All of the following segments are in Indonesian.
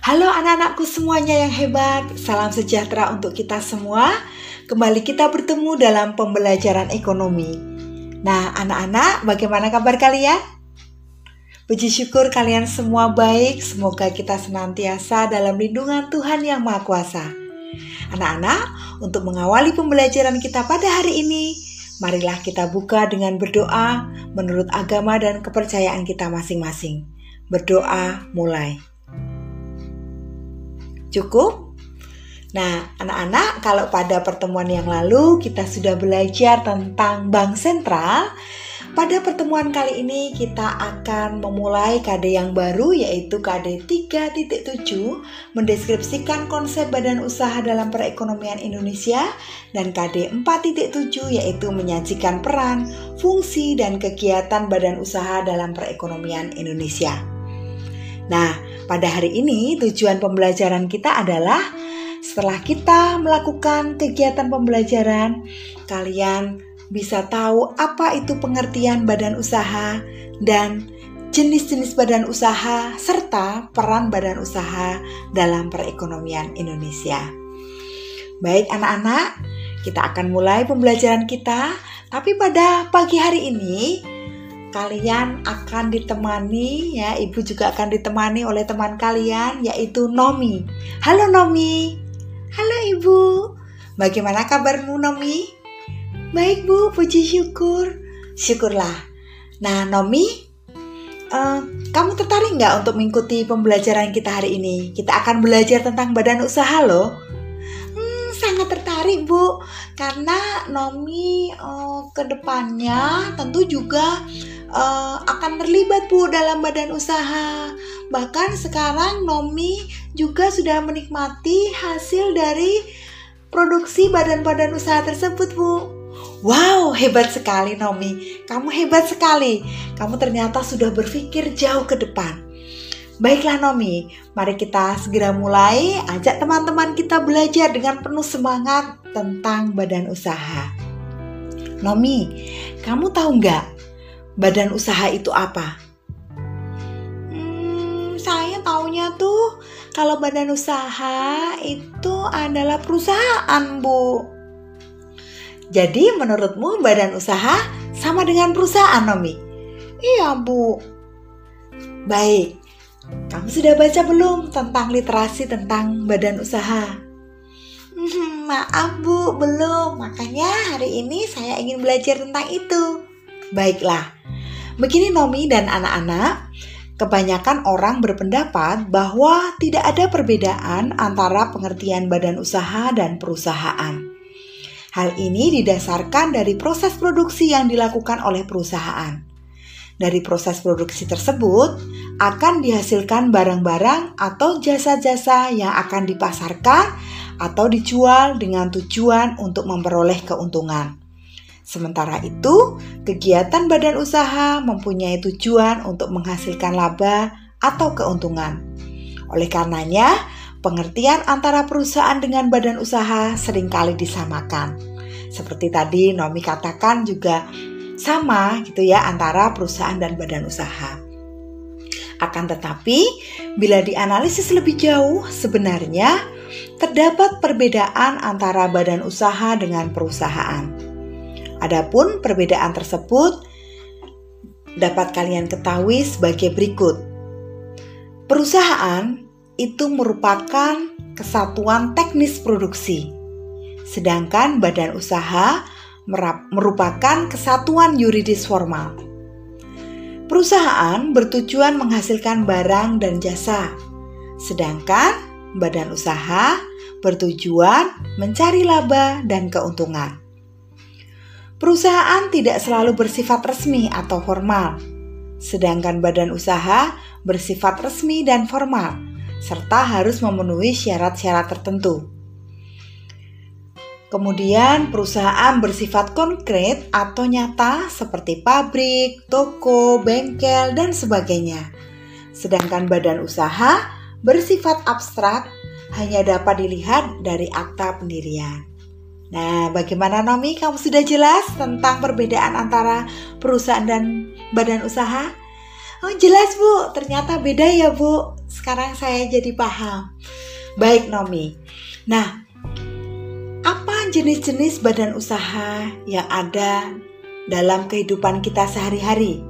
Halo anak-anakku semuanya yang hebat, salam sejahtera untuk kita semua. Kembali kita bertemu dalam pembelajaran ekonomi. Nah, anak-anak, bagaimana kabar kalian? Puji syukur kalian semua baik, semoga kita senantiasa dalam lindungan Tuhan Yang Maha Kuasa. Anak-anak, untuk mengawali pembelajaran kita pada hari ini, marilah kita buka dengan berdoa menurut agama dan kepercayaan kita masing-masing. Berdoa mulai. Cukup? Nah, anak-anak, kalau pada pertemuan yang lalu kita sudah belajar tentang bank sentral, pada pertemuan kali ini kita akan memulai KD yang baru yaitu KD 3.7 mendeskripsikan konsep badan usaha dalam perekonomian Indonesia dan KD 4.7 yaitu menyajikan peran, fungsi, dan kegiatan badan usaha dalam perekonomian Indonesia. Nah, pada hari ini tujuan pembelajaran kita adalah setelah kita melakukan kegiatan pembelajaran, kalian bisa tahu apa itu pengertian badan usaha dan jenis-jenis badan usaha serta peran badan usaha dalam perekonomian Indonesia. Baik anak-anak, kita akan mulai pembelajaran kita, tapi pada pagi hari ini kalian akan ditemani ya, Ibu juga akan ditemani oleh teman kalian yaitu Nomi. Halo Nomi. Halo Ibu. Bagaimana kabarmu Nomi? Baik Bu, puji syukur. Syukurlah. Nah Nomi, uh, kamu tertarik nggak untuk mengikuti pembelajaran kita hari ini? Kita akan belajar tentang badan usaha loh. Hmm, sangat tertarik Bu, karena Nomi uh, ke depannya tentu juga uh, akan terlibat Bu dalam badan usaha. Bahkan sekarang Nomi juga sudah menikmati hasil dari produksi badan-badan usaha tersebut Bu. Wow, hebat sekali Nomi. Kamu hebat sekali. Kamu ternyata sudah berpikir jauh ke depan. Baiklah Nomi, mari kita segera mulai. Ajak teman-teman kita belajar dengan penuh semangat tentang badan usaha. Nomi, kamu tahu nggak badan usaha itu apa? Hmm, saya taunya tuh kalau badan usaha itu adalah perusahaan, Bu. Jadi menurutmu badan usaha sama dengan perusahaan, Nomi? Iya, Bu. Baik. Kamu sudah baca belum tentang literasi tentang badan usaha? Hmm, maaf, Bu, belum. Makanya hari ini saya ingin belajar tentang itu. Baiklah. Begini Nomi dan anak-anak, kebanyakan orang berpendapat bahwa tidak ada perbedaan antara pengertian badan usaha dan perusahaan. Hal ini didasarkan dari proses produksi yang dilakukan oleh perusahaan. Dari proses produksi tersebut akan dihasilkan barang-barang atau jasa-jasa yang akan dipasarkan atau dijual dengan tujuan untuk memperoleh keuntungan. Sementara itu, kegiatan badan usaha mempunyai tujuan untuk menghasilkan laba atau keuntungan. Oleh karenanya, Pengertian antara perusahaan dengan badan usaha sering kali disamakan. Seperti tadi Nomi katakan juga sama gitu ya antara perusahaan dan badan usaha. Akan tetapi, bila dianalisis lebih jauh, sebenarnya terdapat perbedaan antara badan usaha dengan perusahaan. Adapun perbedaan tersebut dapat kalian ketahui sebagai berikut. Perusahaan itu merupakan kesatuan teknis produksi, sedangkan badan usaha merupakan kesatuan yuridis formal. Perusahaan bertujuan menghasilkan barang dan jasa, sedangkan badan usaha bertujuan mencari laba dan keuntungan. Perusahaan tidak selalu bersifat resmi atau formal, sedangkan badan usaha bersifat resmi dan formal serta harus memenuhi syarat-syarat tertentu. Kemudian, perusahaan bersifat konkret atau nyata seperti pabrik, toko, bengkel, dan sebagainya. Sedangkan badan usaha bersifat abstrak, hanya dapat dilihat dari akta pendirian. Nah, bagaimana Nomi? Kamu sudah jelas tentang perbedaan antara perusahaan dan badan usaha? Oh, jelas Bu. Ternyata beda ya Bu. sekarang saya jadi paham. Baik Nomi. Nah, apa jenis-jenis badan usaha yang ada dalam kehidupan kita sehari-hari?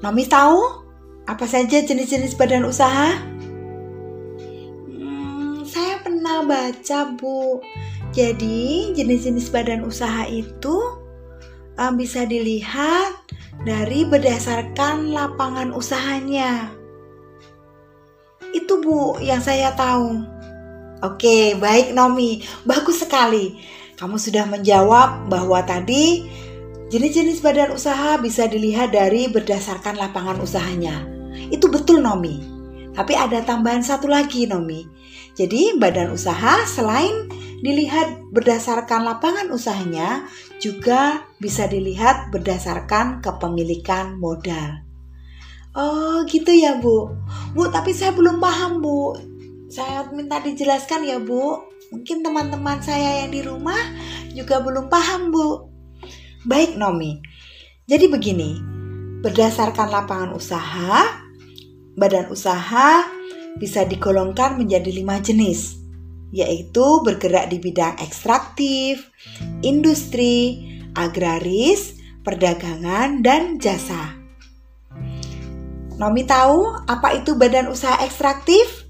Nomi tahu apa saja jenis-jenis badan usaha? Hmm, saya pernah baca, Bu. Jadi, jenis-jenis badan usaha itu uh, bisa dilihat dari berdasarkan lapangan usahanya. Itu Bu yang saya tahu. Oke, baik Nomi. Bagus sekali. Kamu sudah menjawab bahwa tadi Jenis-jenis badan usaha bisa dilihat dari berdasarkan lapangan usahanya. Itu betul Nomi. Tapi ada tambahan satu lagi Nomi. Jadi badan usaha selain dilihat berdasarkan lapangan usahanya juga bisa dilihat berdasarkan kepemilikan modal. Oh gitu ya Bu. Bu tapi saya belum paham Bu. Saya minta dijelaskan ya Bu. Mungkin teman-teman saya yang di rumah juga belum paham Bu. Baik Nomi. Jadi begini, berdasarkan lapangan usaha, badan usaha bisa digolongkan menjadi lima jenis, yaitu bergerak di bidang ekstraktif, industri, agraris, perdagangan, dan jasa. Nomi tahu apa itu badan usaha ekstraktif?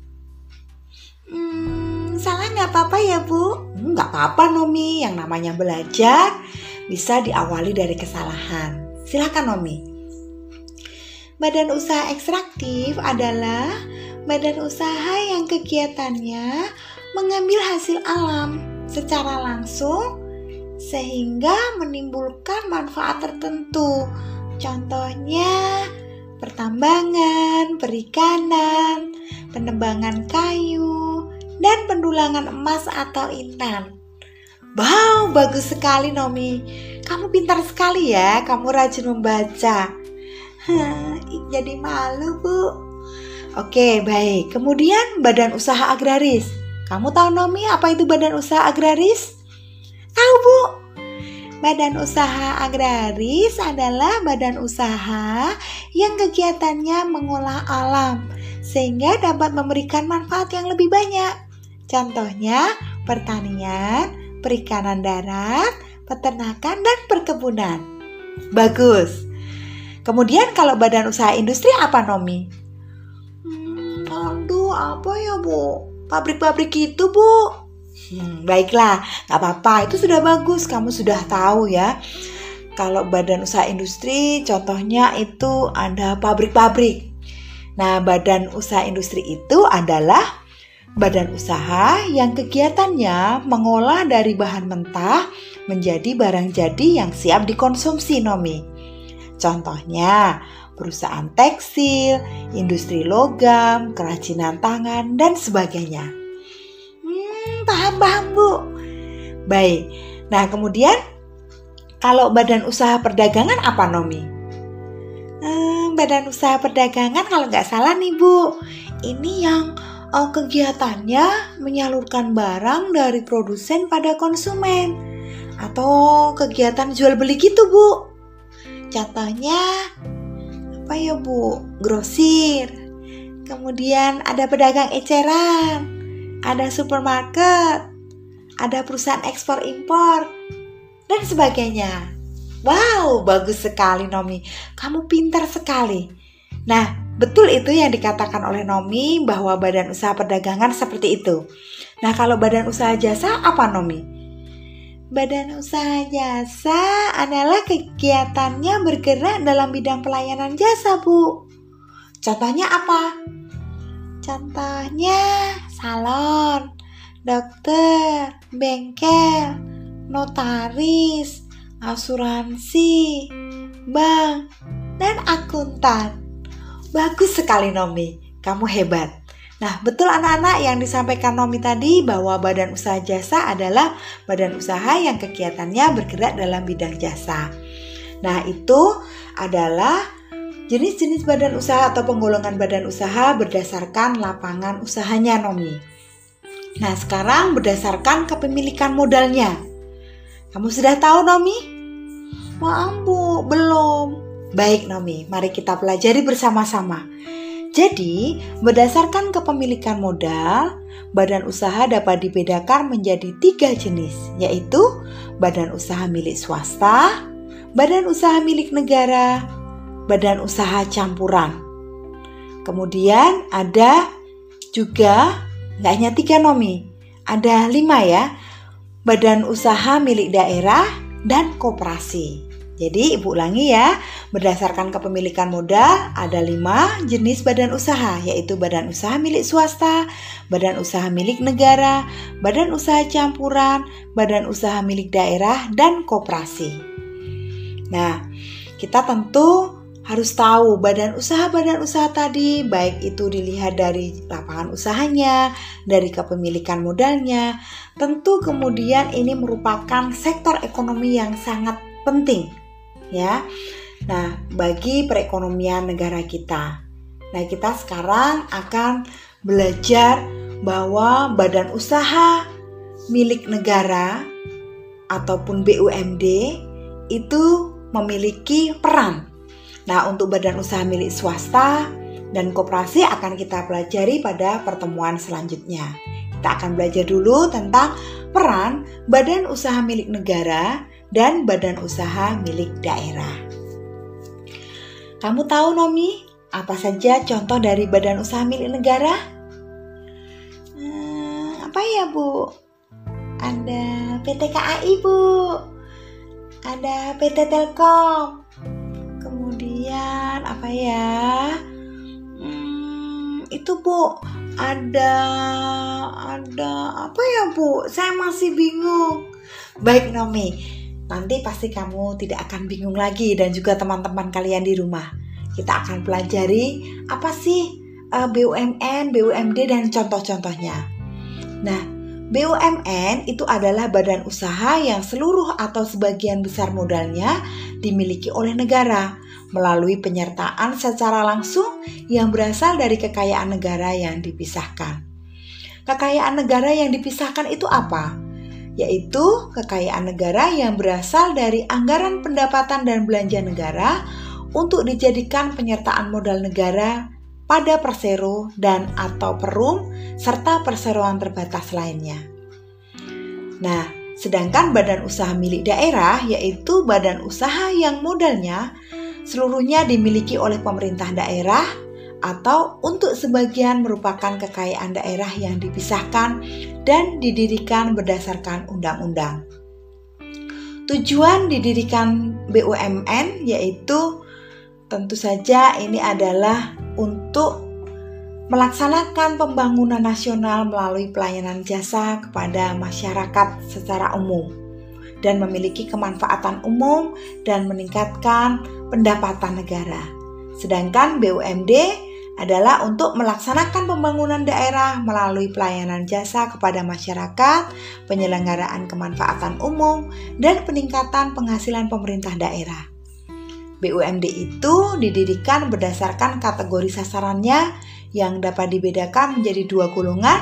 Hmm, salah nggak apa-apa ya Bu? Nggak apa-apa Nomi, yang namanya belajar bisa diawali dari kesalahan. Silakan Nomi. Badan usaha ekstraktif adalah badan usaha yang kegiatannya mengambil hasil alam secara langsung sehingga menimbulkan manfaat tertentu. Contohnya pertambangan, perikanan, penebangan kayu, dan pendulangan emas atau intan. Wow, bagus sekali Nomi. Kamu pintar sekali ya, kamu rajin membaca. jadi malu bu. Oke, baik. Kemudian badan usaha agraris. Kamu tahu Nomi apa itu badan usaha agraris? Tahu bu? Badan usaha agraris adalah badan usaha yang kegiatannya mengolah alam sehingga dapat memberikan manfaat yang lebih banyak. Contohnya pertanian, perikanan darat, peternakan, dan perkebunan. Bagus. Kemudian kalau badan usaha industri apa Nomi? Hmm, aduh apa ya Bu? Pabrik-pabrik itu Bu. Hmm, baiklah, gak apa-apa. Itu sudah bagus. Kamu sudah tahu ya. Kalau badan usaha industri, contohnya itu ada pabrik-pabrik. Nah, badan usaha industri itu adalah badan usaha yang kegiatannya mengolah dari bahan mentah menjadi barang jadi yang siap dikonsumsi Nomi. Contohnya, perusahaan tekstil, industri logam, kerajinan tangan, dan sebagainya. Hmm, paham-paham Bu. Baik, nah kemudian kalau badan usaha perdagangan apa Nomi? Hmm, badan usaha perdagangan kalau nggak salah nih Bu, ini yang uh, kegiatannya menyalurkan barang dari produsen pada konsumen atau kegiatan jual beli gitu bu contohnya apa ya bu? Grosir. Kemudian ada pedagang eceran ada supermarket ada perusahaan ekspor impor dan sebagainya. Wow bagus sekali Nomi. Kamu pintar sekali. Nah Betul itu yang dikatakan oleh Nomi bahwa badan usaha perdagangan seperti itu. Nah, kalau badan usaha jasa apa Nomi? Badan usaha jasa adalah kegiatannya bergerak dalam bidang pelayanan jasa, Bu. Contohnya apa? Contohnya salon, dokter, bengkel, notaris, asuransi, bank, dan akuntan. Bagus sekali Nomi, kamu hebat. Nah, betul anak-anak yang disampaikan Nomi tadi bahwa badan usaha jasa adalah badan usaha yang kegiatannya bergerak dalam bidang jasa. Nah, itu adalah jenis-jenis badan usaha atau penggolongan badan usaha berdasarkan lapangan usahanya Nomi. Nah, sekarang berdasarkan kepemilikan modalnya. Kamu sudah tahu Nomi? Maaf Bu, belum. Baik Nomi, mari kita pelajari bersama-sama. Jadi, berdasarkan kepemilikan modal, badan usaha dapat dibedakan menjadi tiga jenis, yaitu badan usaha milik swasta, badan usaha milik negara, badan usaha campuran. Kemudian ada juga, nggak hanya tiga nomi, ada lima ya, badan usaha milik daerah dan koperasi. Jadi ibu ulangi ya, berdasarkan kepemilikan modal ada lima jenis badan usaha yaitu badan usaha milik swasta, badan usaha milik negara, badan usaha campuran, badan usaha milik daerah, dan koperasi. Nah, kita tentu harus tahu badan usaha-badan usaha tadi baik itu dilihat dari lapangan usahanya, dari kepemilikan modalnya, tentu kemudian ini merupakan sektor ekonomi yang sangat penting ya. Nah, bagi perekonomian negara kita. Nah, kita sekarang akan belajar bahwa badan usaha milik negara ataupun BUMD itu memiliki peran. Nah, untuk badan usaha milik swasta dan koperasi akan kita pelajari pada pertemuan selanjutnya. Kita akan belajar dulu tentang peran badan usaha milik negara dan badan usaha milik daerah. Kamu tahu Nomi, apa saja contoh dari badan usaha milik negara? Hmm, apa ya Bu? Ada PT KAI Bu, ada PT Telkom, kemudian apa ya? Hmm, itu Bu, ada ada apa ya Bu? Saya masih bingung. Baik Nomi, Nanti pasti kamu tidak akan bingung lagi dan juga teman-teman kalian di rumah. Kita akan pelajari apa sih eh, BUMN, BUMD dan contoh-contohnya. Nah, BUMN itu adalah badan usaha yang seluruh atau sebagian besar modalnya dimiliki oleh negara melalui penyertaan secara langsung yang berasal dari kekayaan negara yang dipisahkan. Kekayaan negara yang dipisahkan itu apa? Yaitu kekayaan negara yang berasal dari anggaran pendapatan dan belanja negara untuk dijadikan penyertaan modal negara pada persero dan atau perum serta perseroan terbatas lainnya. Nah, sedangkan badan usaha milik daerah yaitu badan usaha yang modalnya seluruhnya dimiliki oleh pemerintah daerah atau untuk sebagian merupakan kekayaan daerah yang dipisahkan dan didirikan berdasarkan undang-undang. Tujuan didirikan BUMN yaitu tentu saja ini adalah untuk melaksanakan pembangunan nasional melalui pelayanan jasa kepada masyarakat secara umum dan memiliki kemanfaatan umum dan meningkatkan pendapatan negara. Sedangkan BUMD adalah untuk melaksanakan pembangunan daerah melalui pelayanan jasa kepada masyarakat, penyelenggaraan kemanfaatan umum, dan peningkatan penghasilan pemerintah daerah. BUMD itu didirikan berdasarkan kategori sasarannya yang dapat dibedakan menjadi dua golongan,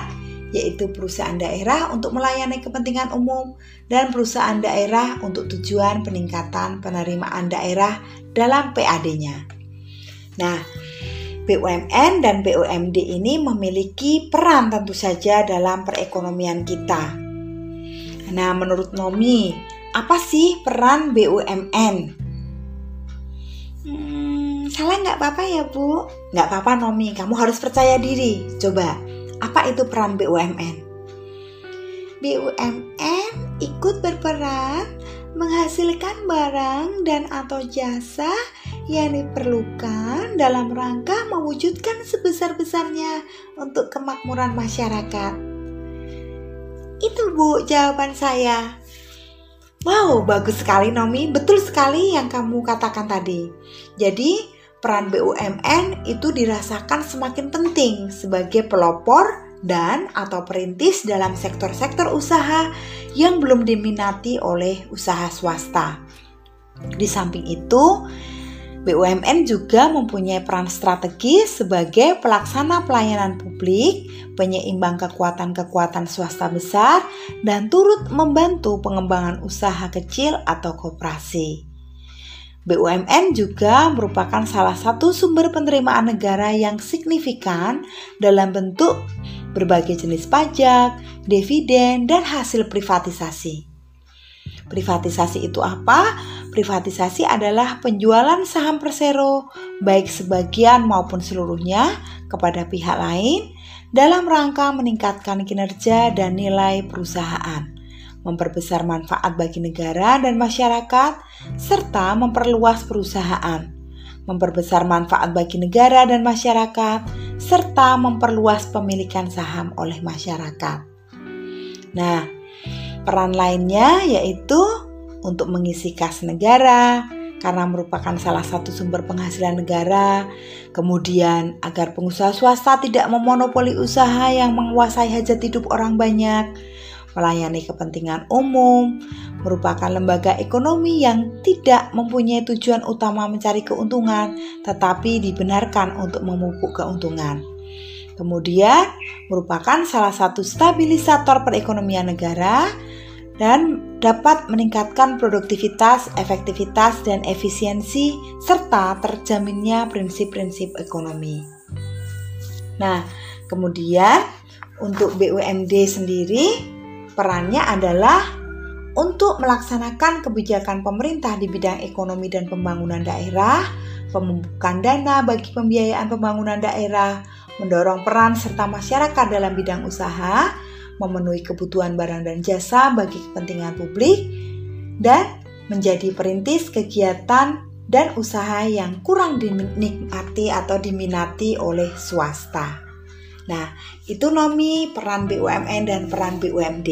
yaitu perusahaan daerah untuk melayani kepentingan umum dan perusahaan daerah untuk tujuan peningkatan penerimaan daerah dalam PAD-nya. Nah, BUMN dan BUMD ini memiliki peran tentu saja dalam perekonomian kita. Nah, menurut Nomi, apa sih peran BUMN? Hmm, salah nggak apa-apa ya Bu? Nggak apa-apa Nomi, kamu harus percaya diri. Coba, apa itu peran BUMN? BUMN ikut berperan menghasilkan barang dan atau jasa yang diperlukan dalam rangka mewujudkan sebesar-besarnya untuk kemakmuran masyarakat. Itu Bu jawaban saya. Wow, bagus sekali Nomi, betul sekali yang kamu katakan tadi. Jadi, peran BUMN itu dirasakan semakin penting sebagai pelopor dan atau perintis dalam sektor-sektor usaha yang belum diminati oleh usaha swasta. Di samping itu, BUMN juga mempunyai peran strategis sebagai pelaksana pelayanan publik, penyeimbang kekuatan-kekuatan swasta besar, dan turut membantu pengembangan usaha kecil atau koperasi. BUMN juga merupakan salah satu sumber penerimaan negara yang signifikan dalam bentuk berbagai jenis pajak, dividen, dan hasil privatisasi. Privatisasi itu apa? Privatisasi adalah penjualan saham Persero, baik sebagian maupun seluruhnya, kepada pihak lain dalam rangka meningkatkan kinerja dan nilai perusahaan, memperbesar manfaat bagi negara dan masyarakat, serta memperluas perusahaan, memperbesar manfaat bagi negara dan masyarakat, serta memperluas pemilikan saham oleh masyarakat. Nah, Peran lainnya yaitu untuk mengisi kas negara karena merupakan salah satu sumber penghasilan negara. Kemudian agar pengusaha swasta tidak memonopoli usaha yang menguasai hajat hidup orang banyak. Melayani kepentingan umum merupakan lembaga ekonomi yang tidak mempunyai tujuan utama mencari keuntungan, tetapi dibenarkan untuk memupuk keuntungan. Kemudian, merupakan salah satu stabilisator perekonomian negara dan dapat meningkatkan produktivitas, efektivitas, dan efisiensi, serta terjaminnya prinsip-prinsip ekonomi. Nah, kemudian untuk BUMD sendiri, perannya adalah untuk melaksanakan kebijakan pemerintah di bidang ekonomi dan pembangunan daerah, pembukaan dana bagi pembiayaan pembangunan daerah, mendorong peran serta masyarakat dalam bidang usaha, memenuhi kebutuhan barang dan jasa bagi kepentingan publik, dan menjadi perintis kegiatan dan usaha yang kurang dinikmati atau diminati oleh swasta. Nah, itu Nomi peran BUMN dan peran BUMD.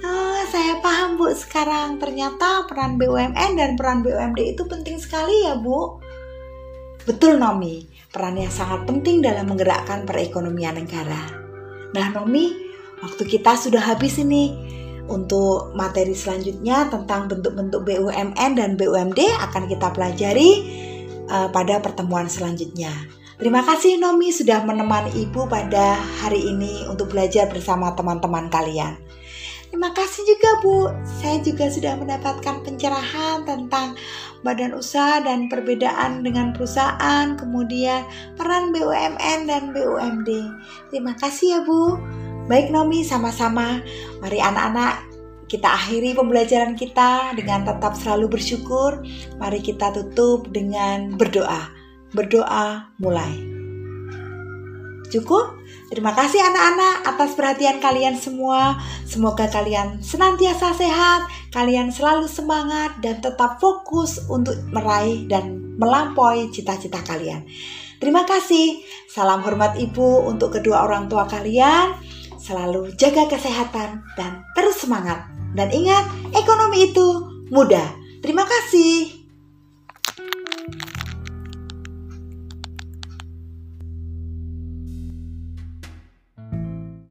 Oh, saya paham Bu sekarang ternyata peran BUMN dan peran BUMD itu penting sekali ya Bu. Betul Nomi, perannya sangat penting dalam menggerakkan perekonomian negara. Nah Nomi, Waktu kita sudah habis ini. Untuk materi selanjutnya tentang bentuk-bentuk BUMN dan BUMD akan kita pelajari uh, pada pertemuan selanjutnya. Terima kasih Nomi sudah menemani Ibu pada hari ini untuk belajar bersama teman-teman kalian. Terima kasih juga Bu, saya juga sudah mendapatkan pencerahan tentang badan usaha dan perbedaan dengan perusahaan, kemudian peran BUMN dan BUMD. Terima kasih ya Bu. Baik Nomi, sama-sama. Mari anak-anak kita akhiri pembelajaran kita dengan tetap selalu bersyukur. Mari kita tutup dengan berdoa. Berdoa mulai. Cukup? Terima kasih anak-anak atas perhatian kalian semua. Semoga kalian senantiasa sehat, kalian selalu semangat dan tetap fokus untuk meraih dan melampaui cita-cita kalian. Terima kasih. Salam hormat Ibu untuk kedua orang tua kalian selalu jaga kesehatan dan terus semangat. Dan ingat, ekonomi itu mudah. Terima kasih.